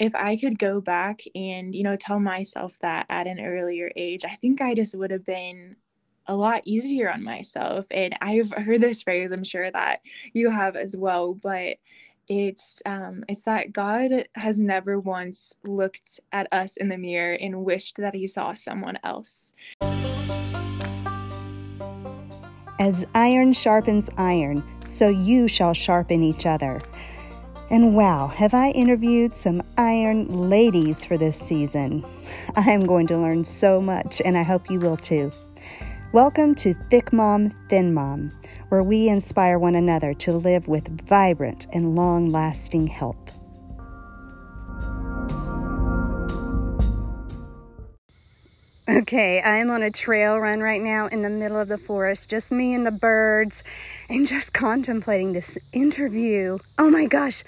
if I could go back and, you know, tell myself that at an earlier age, I think I just would have been a lot easier on myself. And I've heard this phrase, I'm sure that you have as well, but it's um it's that God has never once looked at us in the mirror and wished that he saw someone else. As iron sharpens iron, so you shall sharpen each other. And wow, have I interviewed some iron ladies for this season? I am going to learn so much, and I hope you will too. Welcome to Thick Mom, Thin Mom, where we inspire one another to live with vibrant and long lasting health. Okay, I'm on a trail run right now in the middle of the forest, just me and the birds, and just contemplating this interview. Oh my gosh,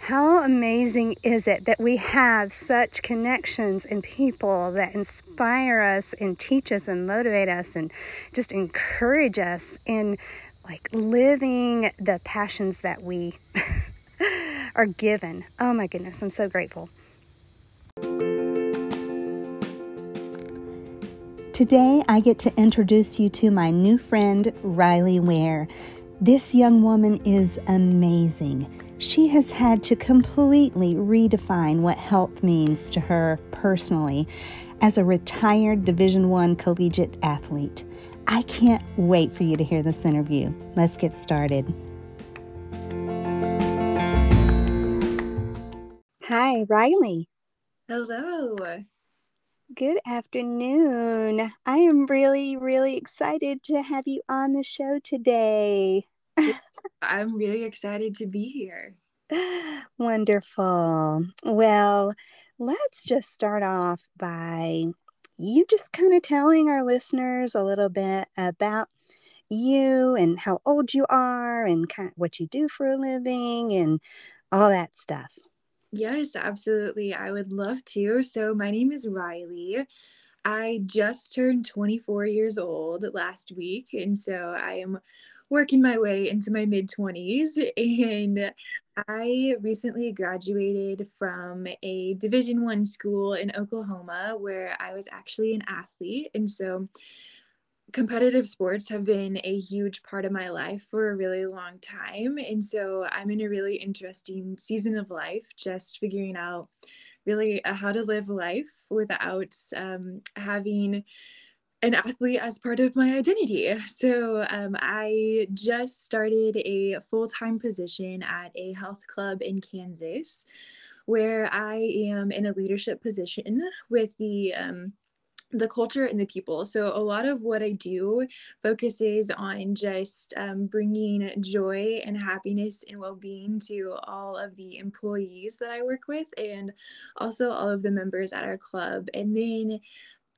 how amazing is it that we have such connections and people that inspire us and teach us and motivate us and just encourage us in like living the passions that we are given. Oh my goodness, I'm so grateful. Today, I get to introduce you to my new friend, Riley Ware. This young woman is amazing. She has had to completely redefine what health means to her personally as a retired Division 1 collegiate athlete. I can't wait for you to hear this interview. Let's get started. Hi, Riley. Hello. Good afternoon. I am really, really excited to have you on the show today. I'm really excited to be here. Wonderful. Well, let's just start off by you just kind of telling our listeners a little bit about you and how old you are and kind of what you do for a living and all that stuff. Yes, absolutely. I would love to. So, my name is Riley. I just turned 24 years old last week. And so I am working my way into my mid 20s. And I recently graduated from a Division One school in Oklahoma where I was actually an athlete. And so competitive sports have been a huge part of my life for a really long time. And so I'm in a really interesting season of life, just figuring out really uh, how to live life without um, having an athlete as part of my identity. So um, I just started a full time position at a health club in Kansas where I am in a leadership position with the um, the culture and the people. So, a lot of what I do focuses on just um, bringing joy and happiness and well being to all of the employees that I work with and also all of the members at our club. And then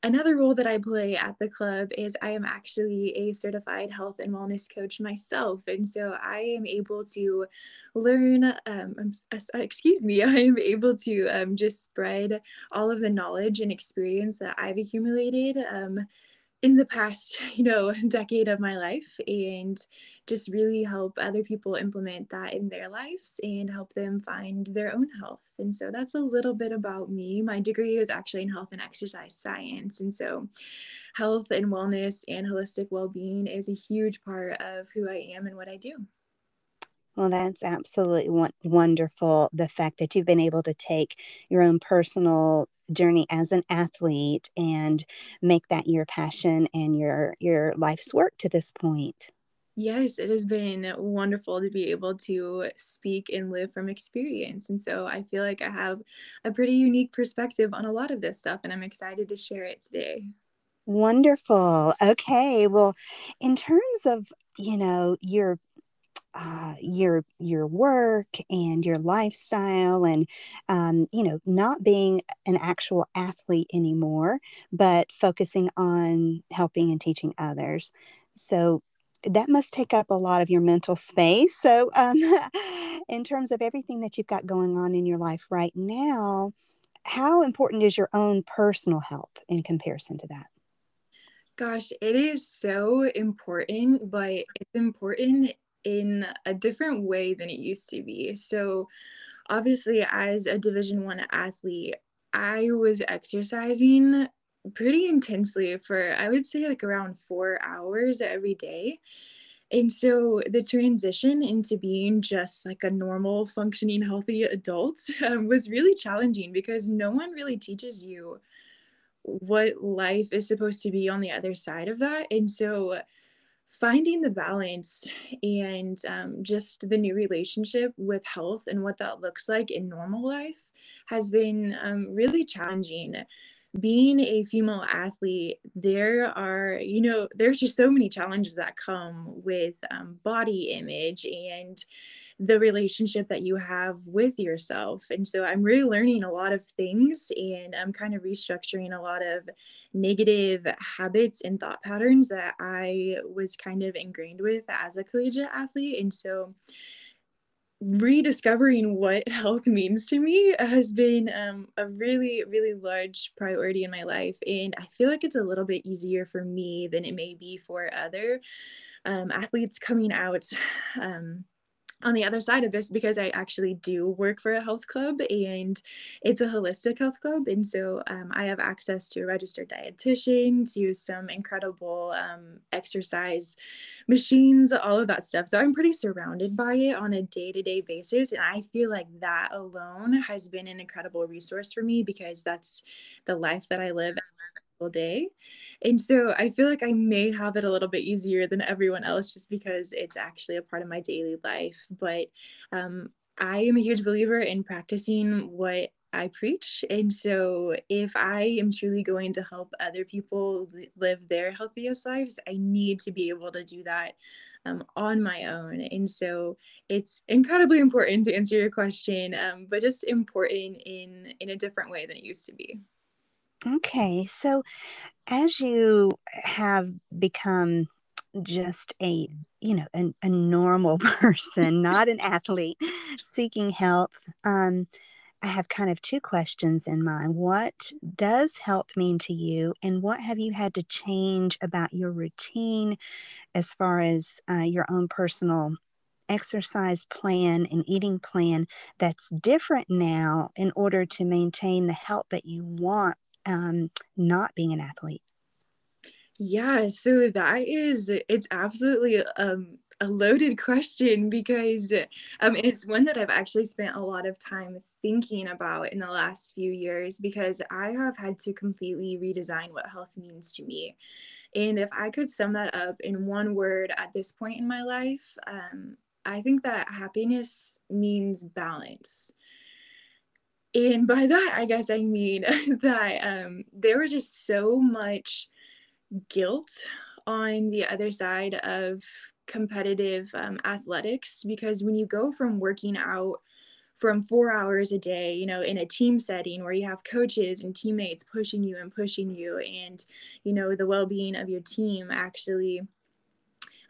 Another role that I play at the club is I am actually a certified health and wellness coach myself. And so I am able to learn, um, uh, excuse me, I am able to um, just spread all of the knowledge and experience that I've accumulated um, in the past, you know, decade of my life and just really help other people implement that in their lives and help them find their own health. And so that's a little bit about me. My degree is actually in health and exercise science. And so health and wellness and holistic well-being is a huge part of who I am and what I do. Well, that's absolutely wonderful. The fact that you've been able to take your own personal journey as an athlete and make that your passion and your your life's work to this point. Yes, it has been wonderful to be able to speak and live from experience. And so I feel like I have a pretty unique perspective on a lot of this stuff, and I'm excited to share it today. Wonderful. Okay. Well, in terms of, you know, your uh, your your work and your lifestyle and um, you know not being an actual athlete anymore but focusing on helping and teaching others. So that must take up a lot of your mental space. So um, in terms of everything that you've got going on in your life right now how important is your own personal health in comparison to that? Gosh, it is so important, but it's important in a different way than it used to be. So, obviously as a division 1 athlete, I was exercising pretty intensely for I would say, like, around 4 hours every day, and so the transition into being just, like, a normal functioning healthy adult, um, was really challenging because no one really teaches you what life is supposed to be on the other side of that, and so finding the balance and, um, just the new relationship with health and what that looks like in normal life has been, um, really challenging. Being a female athlete, there are you know, there's just so many challenges that come with, um, body image and the relationship that you have with yourself, and so I'm really learning a lot of things, and I'm kind of restructuring a lot of negative habits and thought patterns that I was kind of ingrained with as a collegiate athlete, and so rediscovering what health means to me has been, um, a really, really large priority in my life, and I feel like it's a little bit easier for me than it may be for other, um, athletes coming out, um, on the other side of this because I actually do work for a health club, and it's a holistic health club, and so, um, I have access to a registered dietitian, to some incredible, um, exercise machines, all of that stuff, so I'm pretty surrounded by it on a day-to-day basis, and I feel like that alone has been an incredible resource for me because that's the life that I live day, and so I feel like I may have it a little bit easier than everyone else just because it's actually a part of my daily life, but, um, I am a huge believer in practicing what I preach, and so if I am truly going to help other people live their healthiest lives, I need to be able to do that, um, on my own, and so it's incredibly important to answer your question, um, but just important in in a different way than it used to be. Okay, so as you have become just a, you know, an a normal person, not an athlete seeking help um, I have kind of 2 questions in mind. What does health mean to you, and what have you had to change about your routine as far as, uh, your own personal exercise plan and eating plan that's different now in order to maintain the health that you want, um, not being an athlete? Yeah, so that is it's absolutely, um, a loaded question because, um, it's one that I've actually spent a lot of time thinking about in the last few years because I have had to completely redesign what health means to me, and if I could sum that up in 1 word at this point in my life, um, I think that happiness means balance. And by that, I guess I mean that, um, there was just so much guilt on the other side of competitive, um, athletics because when you go from working out from 4 hours a day, you know, in a team setting where you have coaches and teammates pushing you and pushing you and, you know, the well-being of your team actually,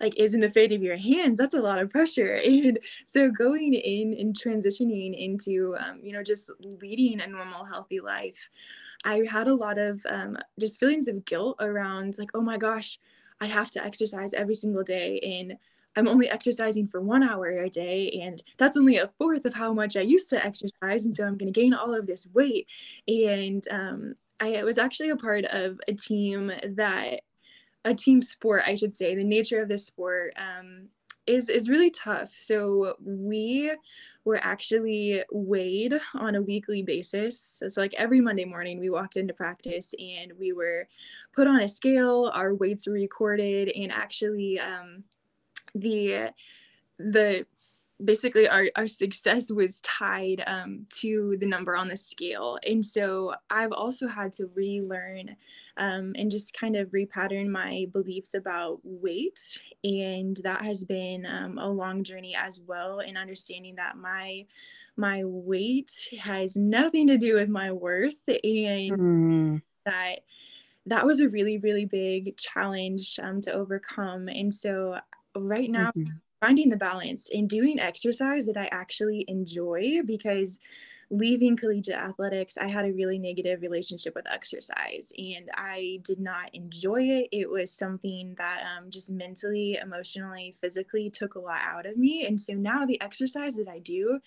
like, is in the fate of your hands, that's a lot of pressure, and so going in and transitioning into, um, you know, just leading a normal healthy life, I had a lot of, um, just feelings of guilt around, like, "Oh my gosh, I have to exercise every single day, and I'm only exercising for 1 hour a day, and that's only a fourth of how much I used to exercise, and so I'm gonna gain all of this weight," and, um, I was actually a part of a team that a team sport, I should say, the nature of this sport, um, is is really tough, so we were actually weighed on a weekly basis, so it's like every Monday morning, we walked into practice, and we were put on a scale, our weights were recorded, and actually, um, the the basically, our our success was tied, um, to the number on the scale, and so I've also had to relearn, um, and just kind of repattern my beliefs about weight, and that has been, um, a long journey as well in understanding that my my weight has nothing to do with my worth, and Mm. that that was a really, really big challenge, um, to overcome, and so right now, Mhm. finding the balance in doing exercise that I actually enjoy because leaving collegiate athletics, I had a really negative relationship with exercise and I did not enjoy it. It was something that um, just mentally, emotionally, physically took a lot out of me. And so now the exercise that I do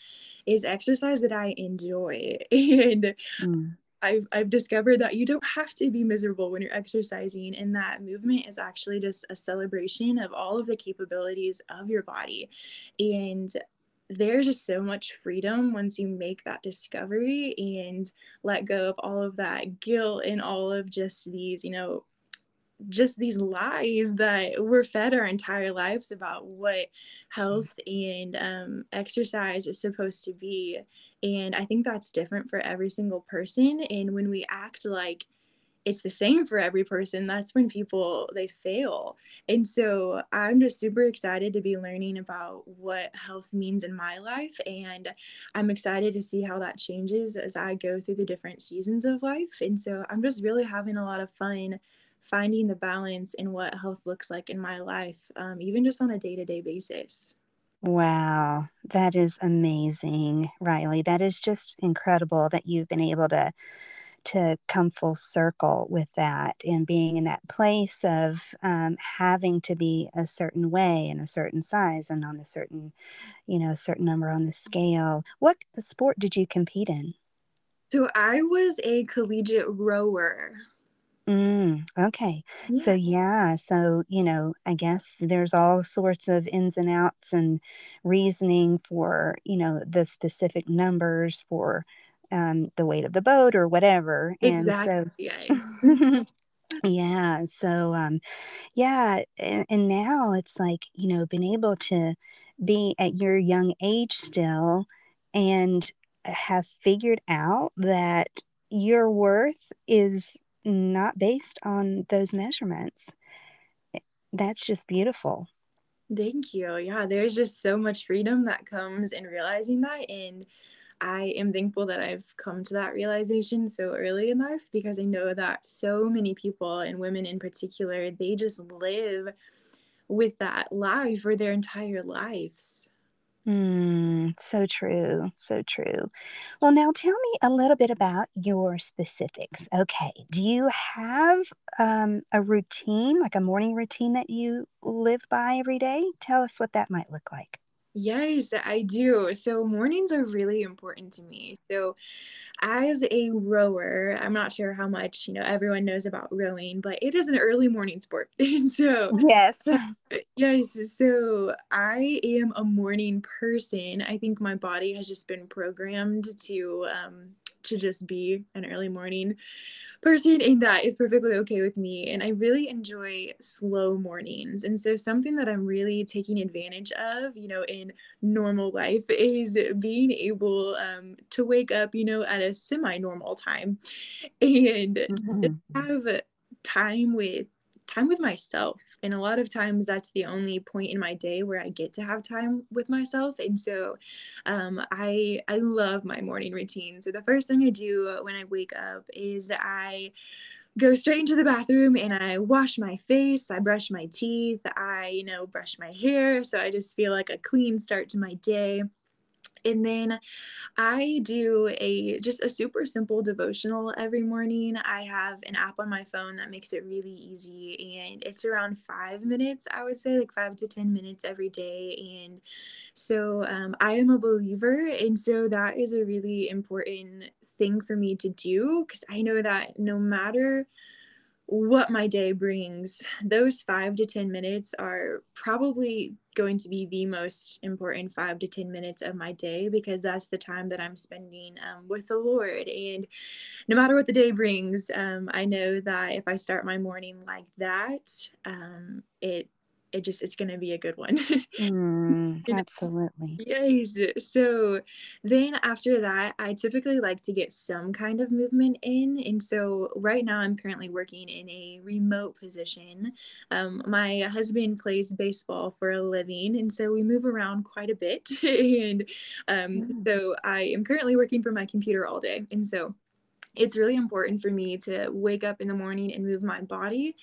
is exercise that I enjoy. And mm. I've, I've discovered that you don't have to be miserable when you're exercising, and that movement is actually just a celebration of all of the capabilities of your body. And there's just so much freedom once you make that discovery and let go of all of that guilt and all of just these, you know, just these lies that we're fed our entire lives about what health and um, exercise is supposed to be. And I think that's different for every single person. And when we act like it's the same for every person that's when people they fail. And so i'm just super excited to be learning about what health means in my life and i'm excited to see how that changes as i go through the different seasons of life. And so i'm just really having a lot of fun finding the balance in what health looks like in my life um, even just on a day-to-day basis. Wow, that is amazing, Riley. That is just incredible that you've been able to to come full circle with that and being in that place of um, having to be a certain way and a certain size and on a certain, you know, a certain number on the scale. What sport did you compete in? So I was a collegiate rower. Mm, okay. Yeah. So, yeah. So, you know, I guess there's all sorts of ins and outs and reasoning for, you know, the specific numbers for um, the weight of the boat or whatever. Exactly. And so, yeah. So, um, yeah. And, and now it's like, you know, being able to be at your young age still and have figured out that your worth is not based on those measurements. Eh, that's just beautiful. Thank you. Yeah, there's just so much freedom that comes in realizing that. And I am thankful that I've come to that realization so early in life because I know that so many people and women in particular, they just live with that lie for their entire lives. Mm, so true. So true. Well, now tell me a little bit about your specifics. Okay. Do you have um, a routine, like a morning routine that you live by every day? Tell us what that might look like. Yes, I do. So mornings are really important to me. So as a rower, I'm not sure how much, you know, everyone knows about rowing, but it is an early morning sport. And so Yes. yes, so I am a morning person. I think my body has just been programmed to um to just be an early morning person and that is perfectly okay with me and i really enjoy slow mornings and so something that i'm really taking advantage of you know in normal life is being able um, to wake up you know at a semi-normal time and mm-hmm. have time with time with myself. And a lot of times that's the only point in my day where I get to have time with myself. And so um, I I love my morning routine. So the first thing I do when I wake up is I go straight into the bathroom and I wash my face, I brush my teeth, I, you know, brush my hair. So I just feel like a clean start to my day and then i do a just a super simple devotional every morning. I have an app on my phone that makes it really easy and it's around five minutes i would say like five to ten minutes every day. And so um, i am a believer and so that is a really important thing for me to do because i know that no matter what my day brings, those five to 10 minutes are probably going to be the most important five to 10 minutes of my day because that's the time that I'm spending um, with the Lord. And no matter what the day brings, um, I know that if I start my morning like that, um, it it just it's going to be a good one. Mm, absolutely. yes so then after that i typically like to get some kind of movement in and so right now i'm currently working in a remote position. Um, my husband plays baseball for a living and so we move around quite a bit. And um, mm. so i am currently working from my computer all day and so it's really important for me to wake up in the morning and move my body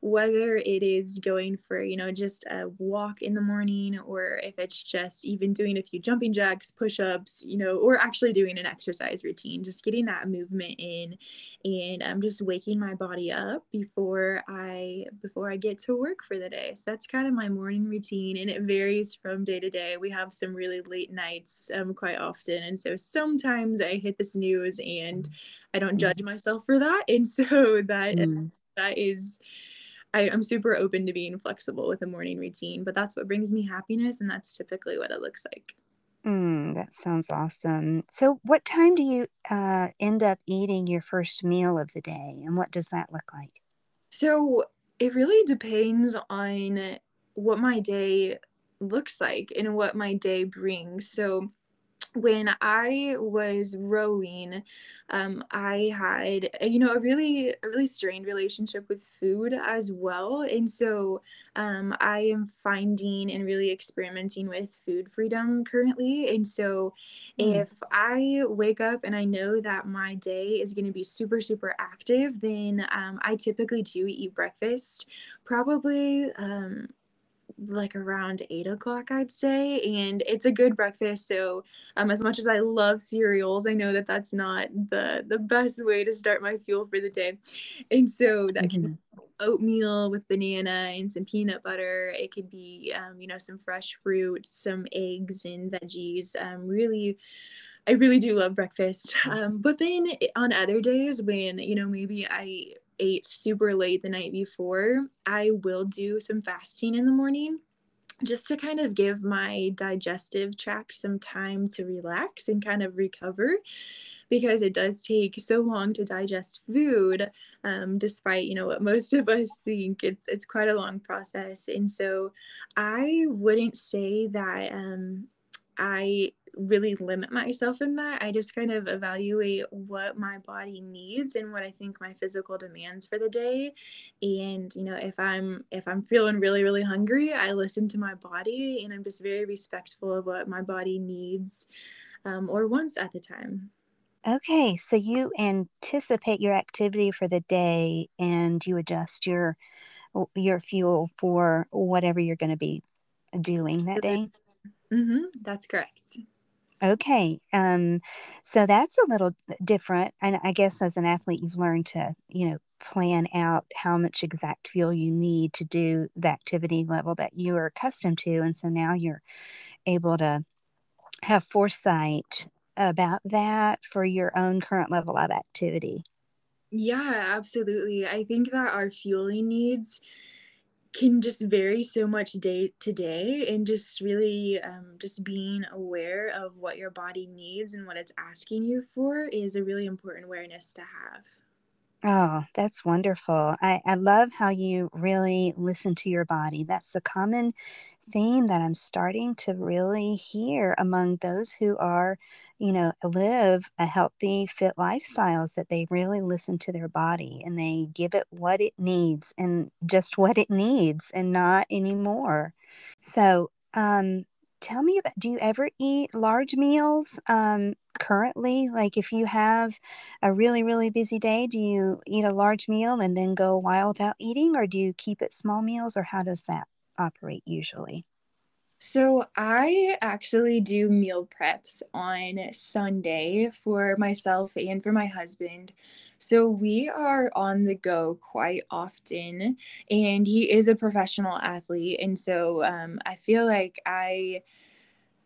whether it is going for, you know, just a walk in the morning or if it's just even doing a few jumping jacks, push ups, you know, or actually doing an exercise routine, just getting that movement in and I'm just waking my body up before I before I get to work for the day. So that's kind of my morning routine and it varies from day to day. We have some really late nights um, quite often and so sometimes I hit the snooze and I don't judge myself for that and so that mm. that is I, am super open to being flexible with a morning routine, but that's what brings me happiness, and that's typically what it looks like. Mm, that sounds awesome. So, what time do you uh, end up eating your first meal of the day, and what does that look like? So, it really depends on what my day looks like and what my day brings. So, when I was rowing, um, I had you know a really a really strained relationship with food as well, and so um, I am finding and really experimenting with food freedom currently. And so, mm. if I wake up and I know that my day is going to be super super active, then um, I typically do eat breakfast, probably um, like around eight o'clock, I'd say, and it's a good breakfast. So, um, as much as I love cereals, I know that that's not the the best way to start my fuel for the day, and so that mm-hmm. can oatmeal with banana and some peanut butter. It could be, um, you know, some fresh fruit, some eggs and veggies. Um, really. I really do love breakfast. Um, but then on other days when, you know, maybe I ate super late the night before, I will do some fasting in the morning just to kind of give my digestive tract some time to relax and kind of recover because it does take so long to digest food um, despite you know what most of us think. It's it's quite a long process. And so i wouldn't say that um, i really limit myself in that. I just kind of evaluate what my body needs and what I think my physical demands for the day. And you know, if I'm if I'm feeling really really hungry, I listen to my body and I'm just very respectful of what my body needs um, or wants at the time. Okay, so you anticipate your activity for the day and you adjust your your fuel for whatever you're going to be doing that day. Mm-hmm, that's correct. Okay. Um, so that's a little different. And I guess as an athlete, you've learned to, you know, plan out how much exact fuel you need to do the activity level that you are accustomed to. And so now you're able to have foresight about that for your own current level of activity. Yeah, absolutely. I think that our fueling needs can just vary so much day to day and just really um, just being aware of what your body needs and what it's asking you for is a really important awareness to have Oh, that's wonderful. I, I love how you really listen to your body. That's the common theme that I'm starting to really hear among those who are, you know, live a healthy, fit lifestyles that they really listen to their body and they give it what it needs and just what it needs and not anymore. So, um, tell me about do you ever eat large meals um, currently? Like if you have a really, really busy day, do you eat a large meal and then go a while without eating, or do you keep it small meals, or how does that operate usually? So, I actually do meal preps on Sunday for myself and for my husband. So, we are on the go quite often, and he is a professional athlete. And so, um, I feel like I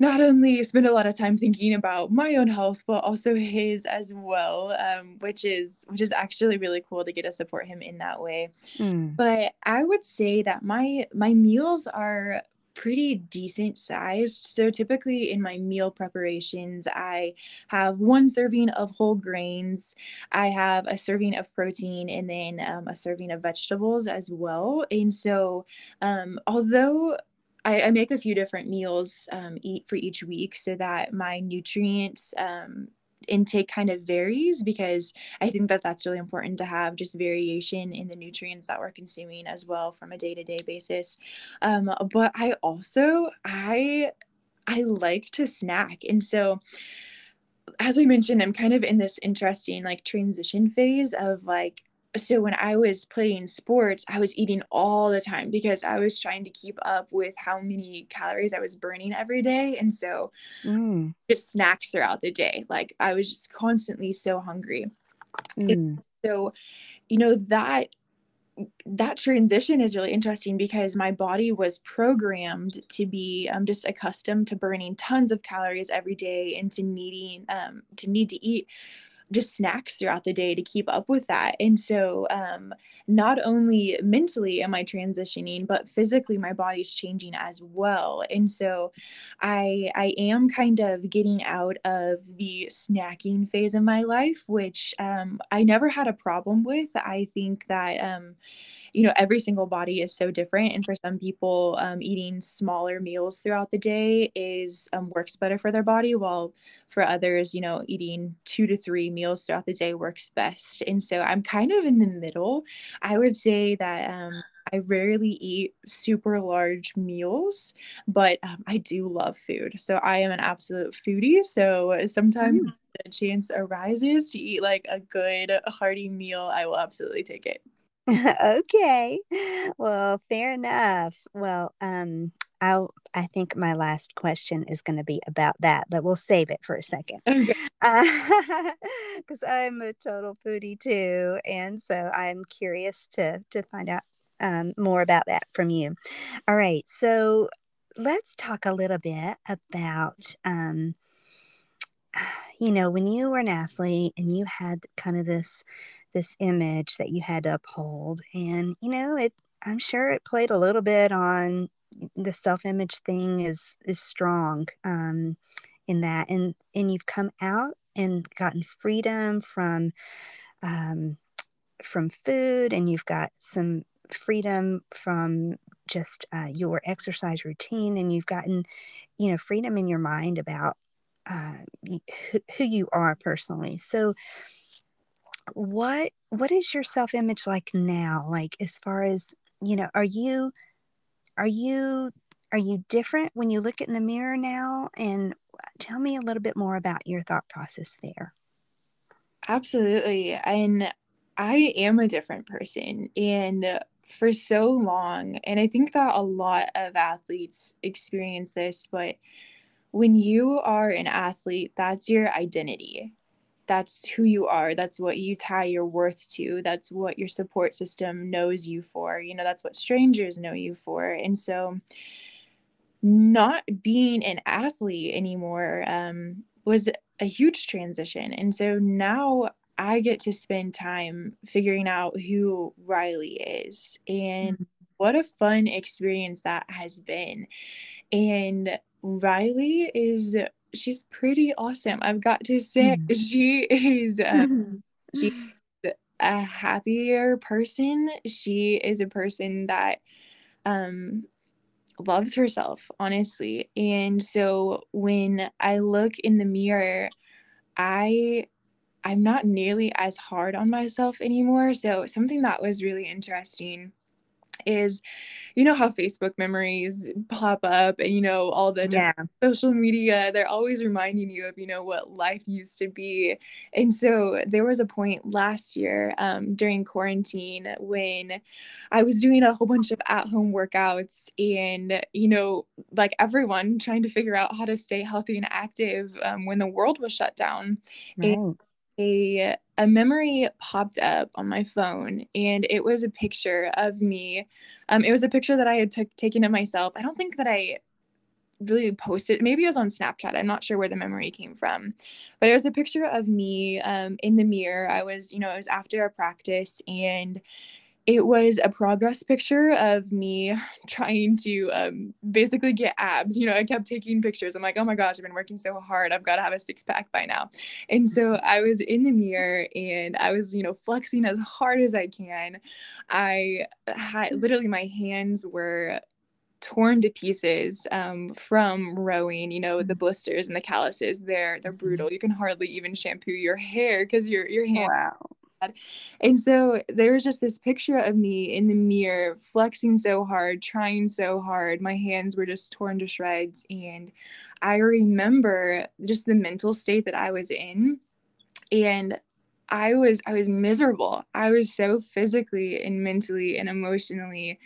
not only spend a lot of time thinking about my own health but also his as well um, which is which is actually really cool to get to support him in that way mm. but i would say that my my meals are pretty decent sized. So typically in my meal preparations, I have one serving of whole grains, I have a serving of protein, and then um, a serving of vegetables as well. And so, um, although I, I, make a few different meals um, eat for each week so that my nutrients um, intake kind of varies because I think that that's really important to have just variation in the nutrients that we're consuming as well from a day-to-day basis. Um, but I also I I like to snack. And so as I mentioned, I'm kind of in this interesting like transition phase of like so when I was playing sports, I was eating all the time because I was trying to keep up with how many calories I was burning every day. And so mm. just snacks throughout the day. Like I was just constantly so hungry. Mm. So, you know, that that transition is really interesting because my body was programmed to be um, just accustomed to burning tons of calories every day and to needing um, to need to eat just snacks throughout the day to keep up with that. And so, um, not only mentally am I transitioning, but physically my body's changing as well. And so, I I am kind of getting out of the snacking phase of my life, which um, I never had a problem with. I think that um, you know every single body is so different and for some people um, eating smaller meals throughout the day is um, works better for their body while for others you know eating two to three meals throughout the day works best and so i'm kind of in the middle i would say that um, I rarely eat super large meals, but um, I do love food. So I am an absolute foodie. So sometimes mm. the chance arises to eat like a good hearty meal, I will absolutely take it. okay. Well, fair enough. Well, um, I'll, I think my last question is going to be about that, but we'll save it for a second. Okay. Because uh, I'm a total foodie too. And so I'm curious to, to find out um, more about that from you. All right. So let's talk a little bit about, um, you know, when you were an athlete and you had kind of this this image that you had to uphold and you know it i'm sure it played a little bit on the self-image thing is is strong um in that and and you've come out and gotten freedom from um from food and you've got some freedom from just uh, your exercise routine and you've gotten you know freedom in your mind about uh, who, who you are personally. So what what is your self-image like now? Like as far as you know are you are you are you different when you look in the mirror now? And tell me a little bit more about your thought process there. Absolutely and i am a different person and for so long and i think that a lot of athletes experience this but when you are an athlete that's your identity that's who you are that's what you tie your worth to that's what your support system knows you for you know that's what strangers know you for and so not being an athlete anymore um, was a huge transition and so now i get to spend time figuring out who riley is and mm-hmm. what a fun experience that has been and riley is she's pretty awesome. I've got to say, mm. she is um, she's a happier person. She is a person that um loves herself, honestly. And so when I look in the mirror, I I'm not nearly as hard on myself anymore. So something that was really interesting is you know how Facebook memories pop up and you know all the yeah. social media they're always reminding you of you know what life used to be and so there was a point last year um, during quarantine when I was doing a whole bunch of at home workouts and you know like everyone trying to figure out how to stay healthy and active um, when the world was shut down right. and a a memory popped up on my phone and it was a picture of me. Um, it was a picture that i had t- taken of myself. I don't think that i really posted maybe it was on snapchat i'm not sure where the memory came from but it was a picture of me um, in the mirror. I was you know it was after a practice and it was a progress picture of me trying to um, basically get abs. You know, I kept taking pictures. I'm like, oh my gosh, I've been working so hard. I've got to have a six pack by now. And so I was in the mirror and I was, you know, flexing as hard as I can. I had literally my hands were torn to pieces um, from rowing you know the blisters and the calluses they're they're mm-hmm. brutal you can hardly even shampoo your hair because your your hands wow and so there was just this picture of me in the mirror, flexing so hard, trying so hard. My hands were just torn to shreds. And I remember just the mental state that I was in. And I was I was miserable. I was so physically and mentally and emotionally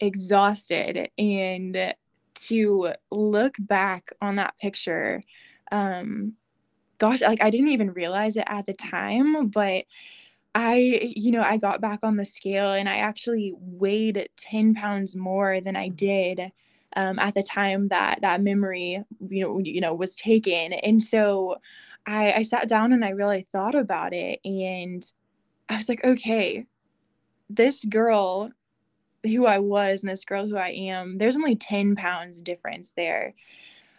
exhausted and to look back on that picture um gosh like I didn't even realize it at the time but I you know I got back on the scale and I actually weighed 10 pounds more than I did um, at the time that that memory you know you know was taken and so I, I sat down and I really thought about it and I was like, okay, this girl who I was and this girl who I am, there's only 10 pounds difference there.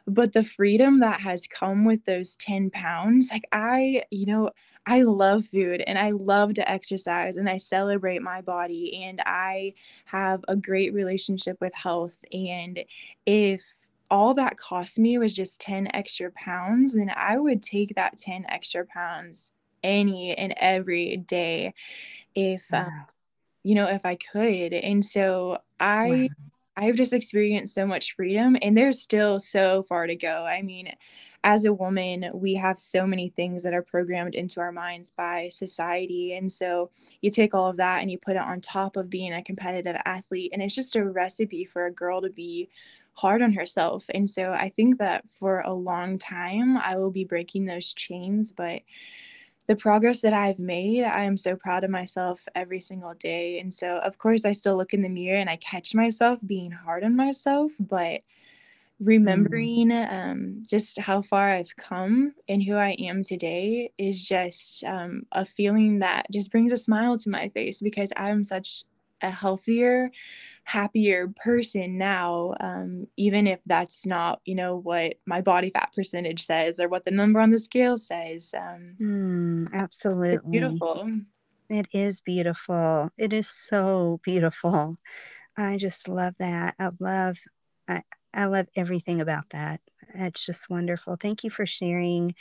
But the freedom that has come with those 10 pounds, like I, you know, I love food and I love to exercise and I celebrate my body and I have a great relationship with health. And if all that cost me was just 10 extra pounds, then I would take that 10 extra pounds any and every day if um, you know if I could. And so I wow. I've just experienced so much freedom and there's still so far to go. I mean, as a woman, we have so many things that are programmed into our minds by society. And so you take all of that and you put it on top of being a competitive athlete and it's just a recipe for a girl to be hard on herself. And so I think that for a long time, I will be breaking those chains. But the progress that I've made, I am so proud of myself every single day. And so, of course, I still look in the mirror and I catch myself being hard on myself, but remembering mm. um, just how far I've come and who I am today is just um, a feeling that just brings a smile to my face because I'm such a healthier, happier person now um, even if that's not you know what my body fat percentage says or what the number on the scale says um, mm, absolutely. beautiful. It is beautiful. It is so beautiful. I just love that. I love i, I love everything about that. It's just wonderful. Thank you for sharing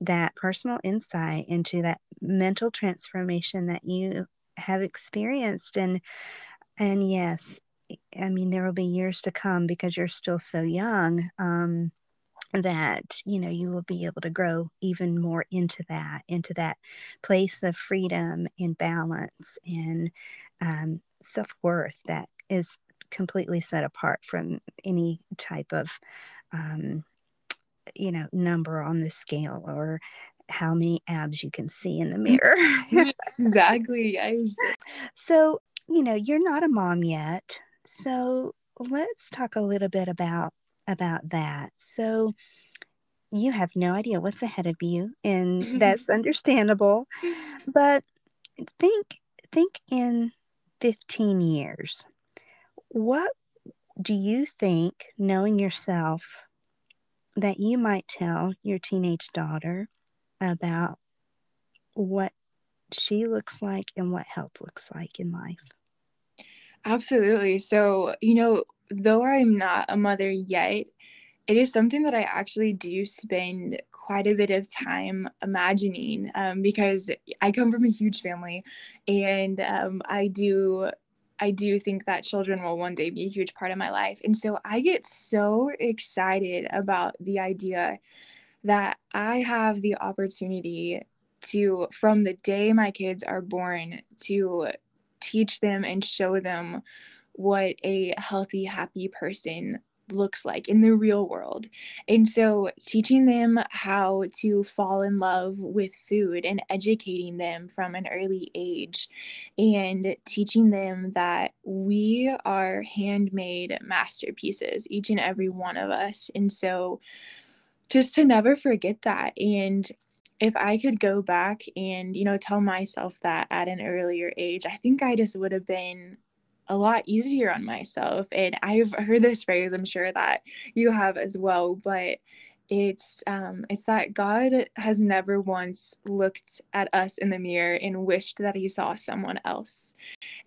that personal insight into that mental transformation that you have experienced and and yes I mean, there will be years to come because you're still so young. Um, that you know you will be able to grow even more into that into that place of freedom and balance and um, self-worth that is completely set apart from any type of um, you know number on the scale or how many abs you can see in the mirror. Exactly yes. So you know you're not a mom yet so let's talk a little bit about about that. So you have no idea what's ahead of you, and that's understandable. But think think in 15 years. What do you think, knowing yourself, that you might tell your teenage daughter about what she looks like and what health looks like in life? Absolutely. So, you know, though I'm not a mother yet, it is something that I actually do spend quite a bit of time imagining um, because I come from a huge family and um, I do. I do think that children will one day be a huge part of my life. And so I get so excited about the idea that I have the opportunity to, from the day my kids are born, to teach them and show them what a healthy, happy person looks like in the real world. And so, teaching them how to fall in love with food and educating them from an early age, and teaching them that we are handmade masterpieces, each and every one of us. And so, just to never forget that. And if I could go back and, you know, tell myself that at an earlier age, I think I just would have been a lot easier on myself. And I've heard this phrase, I'm sure that you have as well, but it's um it's that God has never once looked at us in the mirror and wished that he saw someone else.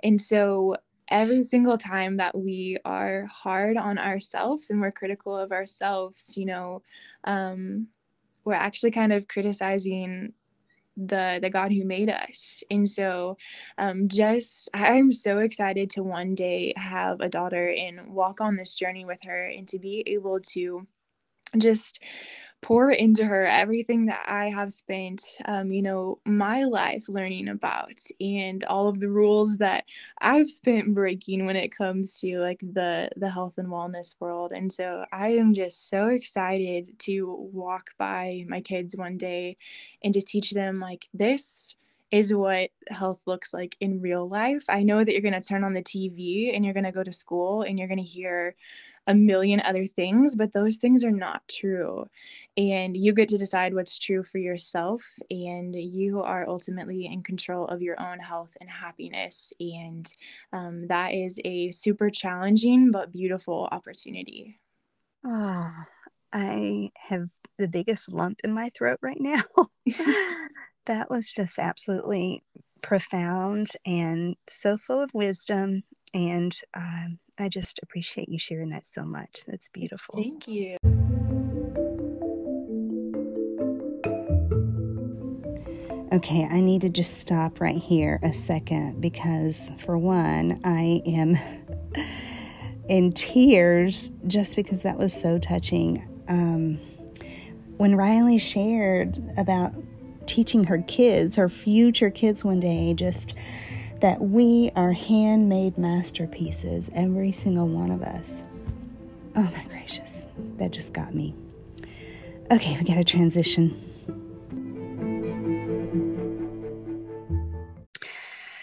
And so every single time that we are hard on ourselves and we're critical of ourselves, you know, um we're actually kind of criticizing the the God who made us. And so um just I'm so excited to one day have a daughter and walk on this journey with her and to be able to just pour into her everything that I have spent, um, you know, my life learning about and all of the rules that I've spent breaking when it comes to like the the health and wellness world. And so I am just so excited to walk by my kids one day and to teach them like this is what health looks like in real life. I know that you're going to turn on the TV and you're going to go to school and you're going to hear a million other things, but those things are not true. And you get to decide what's true for yourself, and you are ultimately in control of your own health and happiness. And um, that is a super challenging but beautiful opportunity. Oh, I have the biggest lump in my throat right now. that was just absolutely profound and so full of wisdom. And um, I just appreciate you sharing that so much. That's beautiful. Thank you. Okay, I need to just stop right here a second because, for one, I am in tears just because that was so touching. Um, when Riley shared about teaching her kids, her future kids one day, just that we are handmade masterpieces, every single one of us. Oh my gracious, that just got me. Okay, we got to transition.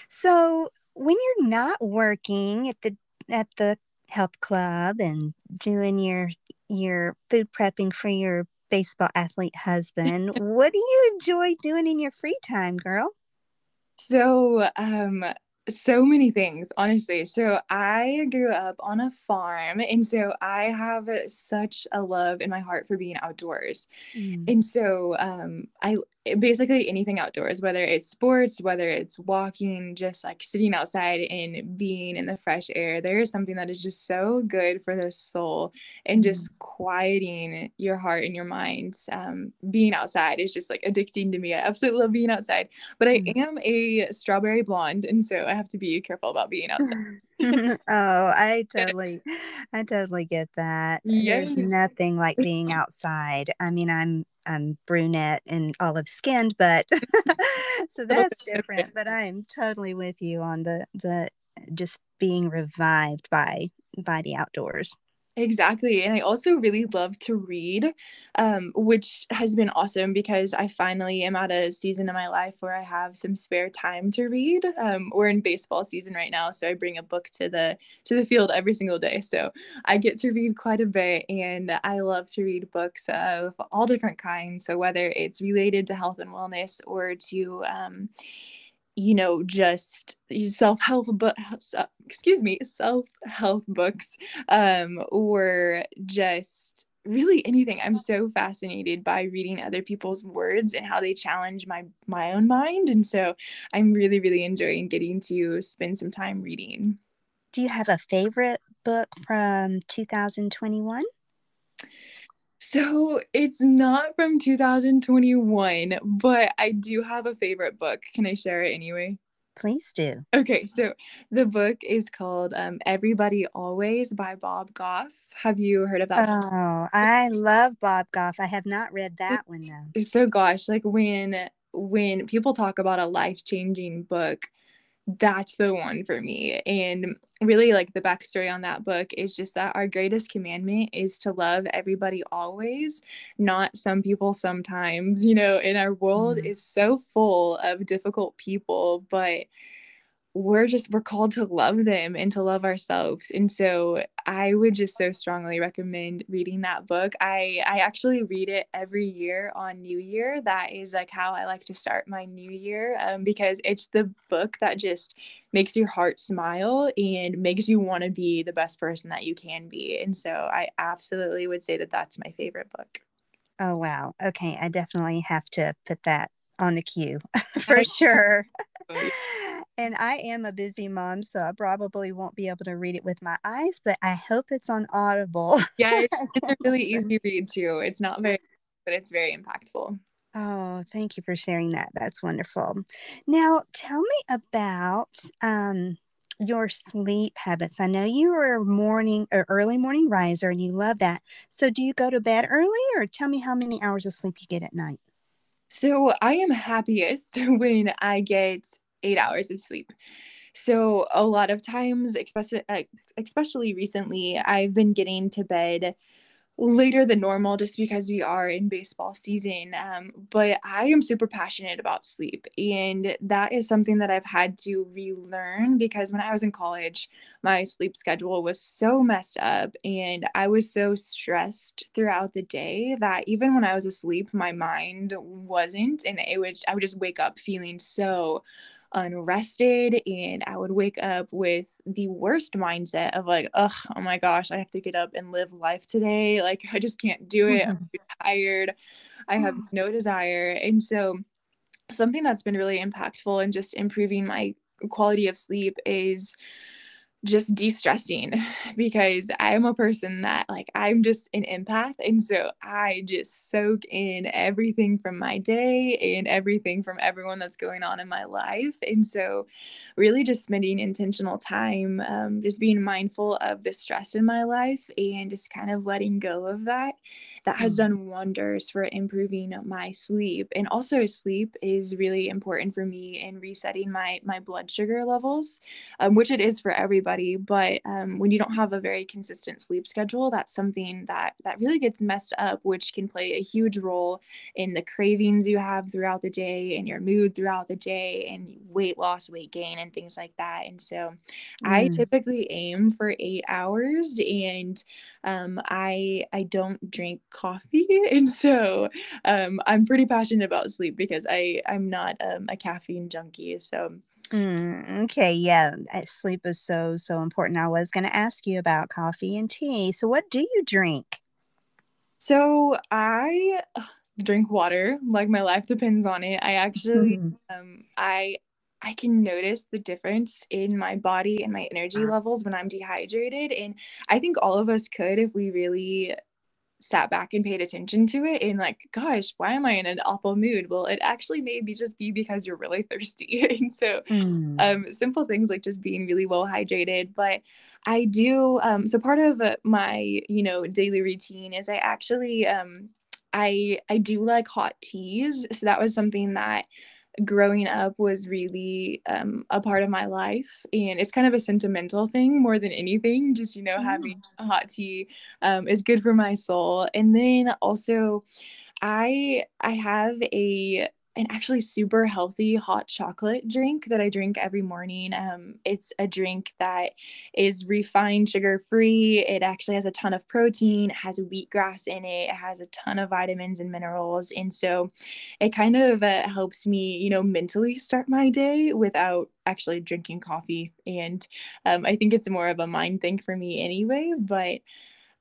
So, when you're not working at the at the health club and doing your your food prepping for your baseball athlete husband, what do you enjoy doing in your free time, girl? So, um, so many things, honestly. So, I grew up on a farm, and so I have such a love in my heart for being outdoors. Mm. And so, um, I basically anything outdoors, whether it's sports, whether it's walking, just like sitting outside and being in the fresh air, there is something that is just so good for the soul and just mm. quieting your heart and your mind. Um, being outside is just like addicting to me. I absolutely love being outside, but I mm. am a strawberry blonde, and so I have to be careful about being outside. oh, I totally, I totally get that. Yes. There's nothing like being outside. I mean, I'm I'm brunette and olive skinned, but so that's different. But I am totally with you on the the just being revived by by the outdoors. Exactly. And I also really love to read, um, which has been awesome because I finally am at a season in my life where I have some spare time to read. Um, we're in baseball season right now, so I bring a book to the to the field every single day. So I get to read quite a bit and I love to read books of all different kinds. So whether it's related to health and wellness or to um, you know just self-help book excuse me self-help books um or just really anything. I'm so fascinated by reading other people's words and how they challenge my my own mind and so i'm really really enjoying getting to spend some time reading. Do you have a favorite book from 2021 so it's not from 2021, but I do have a favorite book. Can I share it anyway? Please do. Okay, so the book is called um, Everybody Always by Bob Goff. Have you heard of that? Oh, I love Bob Goff. I have not read that one though. So gosh, like when when people talk about a life-changing book, that's the one for me. And really, like the backstory on that book is just that our greatest commandment is to love everybody always, not some people sometimes. You know, in our world mm-hmm. is so full of difficult people, but we're just we're called to love them and to love ourselves and so i would just so strongly recommend reading that book. I i actually read it every year on new year. That is like how i like to start my new year um, because it's the book that just makes your heart smile and makes you want to be the best person that you can be and so i absolutely would say that that's my favorite book. Oh wow. Okay i definitely have to put that on the queue for sure and I am a busy mom, so I probably won't be able to read it with my eyes, but I hope it's on Audible. yeah, it's a really easy read too. It's not very, but it's very impactful. Oh, thank you for sharing that. That's wonderful. Now, tell me about um, your sleep habits. I know you are a morning or early morning riser and you love that. So do you go to bed early or tell me how many hours of sleep you get at night? So I am happiest when I get eight hours of sleep. So a lot of times, especially uh, especially recently, I've been getting to bed later than normal just because we are in baseball season. Um, but I am super passionate about sleep. And that is something that I've had to relearn because when I was in college, my sleep schedule was so messed up and I was so stressed throughout the day that even when I was asleep, my mind wasn't. And it would, I would just wake up feeling so unrested and I would wake up with the worst mindset of like, oh, oh my gosh, I have to get up and live life today. Like I just can't do it. I'm mm-hmm. tired. I have mm. no desire. And so something that's been really impactful and just improving my quality of sleep is just de-stressing because I'm a person that like I'm just an empath and so I just soak in everything from my day and everything from everyone that's going on in my life and so really just spending intentional time um, just being mindful of the stress in my life and just kind of letting go of that that has mm-hmm. done wonders for improving my sleep and also sleep is really important for me in resetting my my blood sugar levels um, which it is for everybody everybody but um, when you don't have a very consistent sleep schedule that's something that that really gets messed up which can play a huge role in the cravings you have throughout the day and your mood throughout the day and weight loss weight gain and things like that. And so mm. i typically aim for eight hours and um, i i don't drink coffee. And so um, i'm pretty passionate about sleep because i i'm not um, a caffeine junkie. So Mm, okay, yeah, sleep is so, so important. I was going to ask you about coffee and tea. So, what do you drink? So, I drink water. Like my life depends on it. I actually, mm. um, I I can notice the difference in my body and my energy levels when I'm dehydrated. And I think all of us could if we really sat back and paid attention to it and like gosh why am i in an awful mood? Well it actually may be just be because you're really thirsty. And so mm. um, simple things like just being really well hydrated but i do um, so part of my you know daily routine is i actually um, i i do like hot teas. So that was something that growing up was really um, a part of my life and it's kind of a sentimental thing more than anything just you know mm. having a hot tea um, is good for my soul and then also i i have a an actually super healthy hot chocolate drink that I drink every morning. Um, it's a drink that is refined sugar free. It actually has a ton of protein, it has wheatgrass in it, it has a ton of vitamins and minerals. And so it kind of uh, helps me, you know, mentally start my day without actually drinking coffee. And um, I think it's more of a mind thing for me anyway. But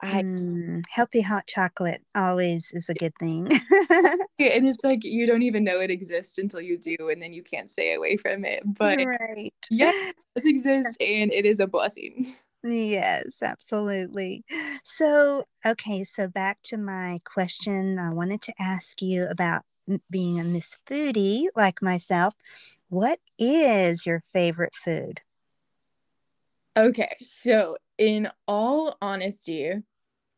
I, mm, healthy hot chocolate always is a good thing. and it's like you don't even know it exists until you do, and then you can't stay away from it. But right. yeah, it does exist and it is a blessing. Yes, absolutely. So, okay, so back to my question. I wanted to ask you about being a Miss Foodie like myself. What is your favorite food? Okay, so in all honesty,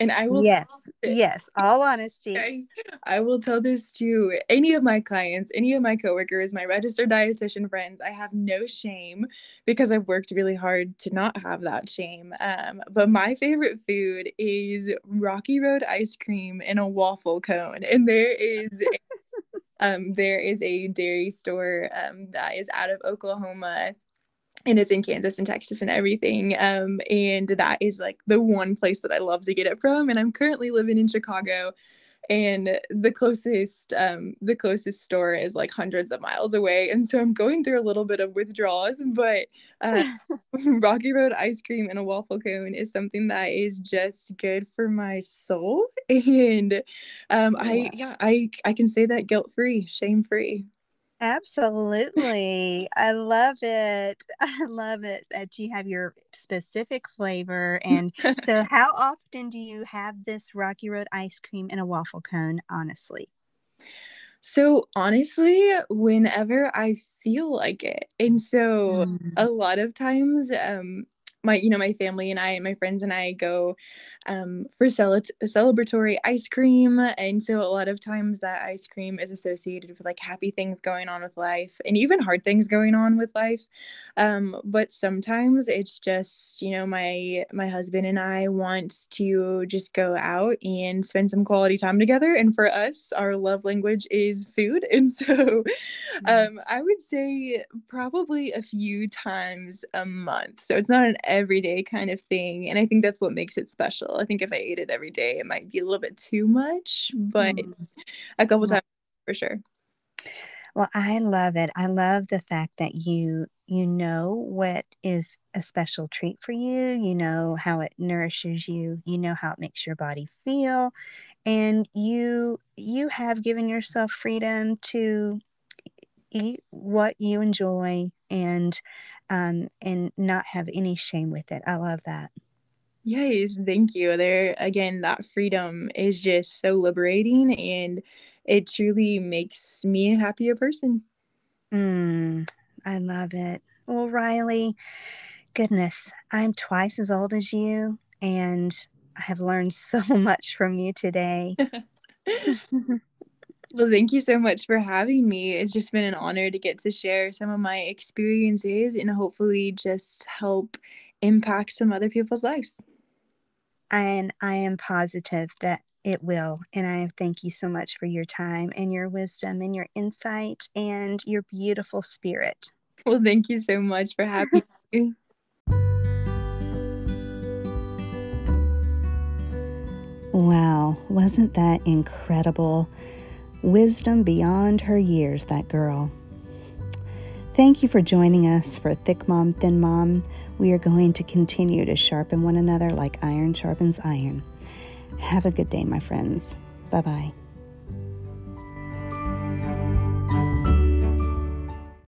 and I will Yes, yes, all honesty. Guys, I will tell this to any of my clients, any of my coworkers, my registered dietitian friends. I have no shame because I've worked really hard to not have that shame. Um, but my favorite food is Rocky Road ice cream in a waffle cone. And there is um there is a dairy store um that is out of Oklahoma and it's in Kansas and Texas and everything. Um, and that is like the one place that I love to get it from. And I'm currently living in Chicago, and the closest um, the closest store is like hundreds of miles away. And so I'm going through a little bit of withdrawals. But uh, Rocky Road ice cream and a waffle cone is something that is just good for my soul. And um, I yeah I I can say that guilt free, shame free. Absolutely. I love it. I love it that you have your specific flavor. And so, how often do you have this Rocky Road ice cream in a waffle cone, honestly? So honestly, whenever I feel like it. And so Mm. a lot of times, um, my you know, my family and I, my friends and I go, um, for celet celebratory ice cream, and so a lot of times that ice cream is associated with, like, happy things going on with life and even hard things going on with life. Um, but sometimes it's just, you know, my my husband and I want to just go out and spend some quality time together, and for us, our love language is food, and so, Mm. um, I would say probably a few times a month. So it's not an everyday kind of thing, and I think that's what makes it special. I think if I ate it every day, it might be a little bit too much, but Mm. a couple times for sure. Well, I love it. I love the fact that you you know what is a special treat for you, you know how it nourishes you, you know how it makes your body feel, and you you have given yourself freedom to eat what you enjoy and, um, and not have any shame with it. I love that. Yes, thank you. There again, that freedom is just so liberating, and it truly makes me a happier person. Mm, I love it. Well, Riley, goodness, I'm twice as old as you, and I have learned so much from you today. Well, thank you so much for having me. It's just been an honor to get to share some of my experiences and hopefully just help impact some other people's lives. And I am positive that it will, and I thank you so much for your time and your wisdom and your insight and your beautiful spirit. Well, thank you so much for having me. Wow, wasn't that incredible? Wisdom beyond her years, that girl. Thank you for joining us for Thick Mom, Thin Mom. We are going to continue to sharpen one another like iron sharpens iron. Have a good day, my friends. Bye bye.